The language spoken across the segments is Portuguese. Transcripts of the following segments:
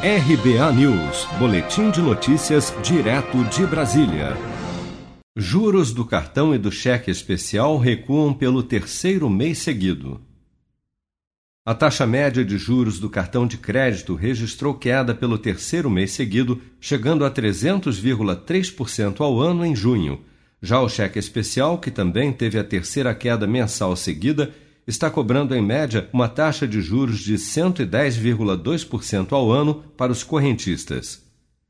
RBA News, Boletim de Notícias, direto de Brasília. Juros do cartão e do cheque especial recuam pelo terceiro mês seguido. A taxa média de juros do cartão de crédito registrou queda pelo terceiro mês seguido, chegando a 300,3% ao ano em junho. Já o cheque especial, que também teve a terceira queda mensal seguida, está cobrando em média uma taxa de juros de 110,2% ao ano para os correntistas.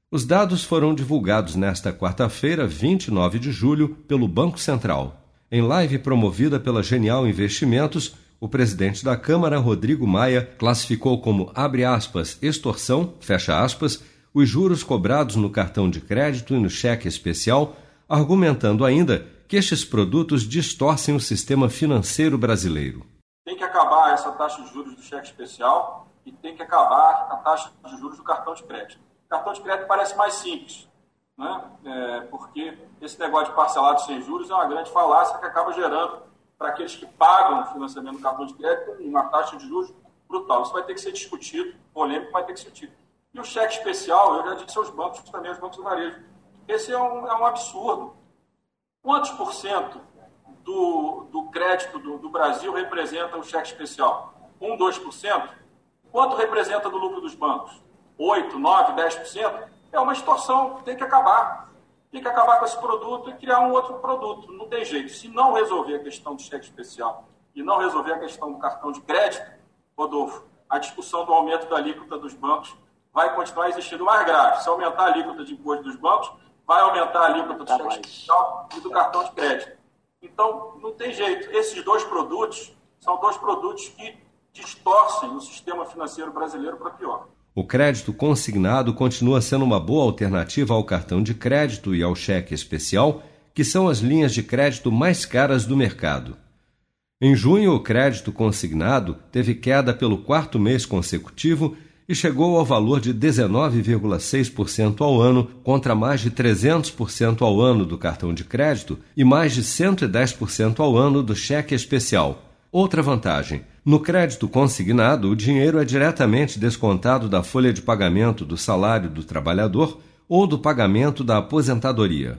Os dados foram divulgados nesta quarta-feira, 29 de julho, pelo Banco Central. Em live promovida pela Genial Investimentos, o presidente da Câmara, Rodrigo Maia, classificou como abre aspas, extorsão, fecha aspas, os juros cobrados no cartão de crédito e no cheque especial, argumentando ainda que estes produtos distorcem o sistema financeiro brasileiro. Tem que acabar essa taxa de juros do cheque especial e tem que acabar a taxa de juros do cartão de crédito. O cartão de crédito parece mais simples, né? É, porque esse negócio de parcelado sem juros é uma grande falácia que acaba gerando para aqueles que pagam o financiamento do cartão de crédito uma taxa de juros brutal. Isso vai ter que ser discutido, polêmico, vai ter que ser discutido. E o cheque especial, eu já disse aos bancos, também aos bancos do varejo, esse é um, é um absurdo. Quantos por cento do, do crédito do, do Brasil representa o cheque especial? 1, 2%? Quanto representa do lucro dos bancos? 8, 9, 10%? É uma extorsão, tem que acabar. Tem que acabar com esse produto e criar um outro produto. Não tem jeito. Se não resolver a questão do cheque especial e não resolver a questão do cartão de crédito, Rodolfo, a discussão do aumento da alíquota dos bancos vai continuar existindo mais grave. Se aumentar a alíquota de imposto dos bancos, vai aumentar a alíquota do tá cheque especial e do cartão de crédito. Então, não tem jeito. Esses dois produtos são dois produtos que distorcem o sistema financeiro brasileiro para pior. O crédito consignado continua sendo uma boa alternativa ao cartão de crédito e ao cheque especial, que são as linhas de crédito mais caras do mercado. Em junho, o crédito consignado teve queda pelo quarto mês consecutivo e chegou ao valor de 19,6% ao ano, contra mais de 300% ao ano do cartão de crédito e mais de 110% ao ano do cheque especial. Outra vantagem: no crédito consignado, o dinheiro é diretamente descontado da folha de pagamento do salário do trabalhador ou do pagamento da aposentadoria.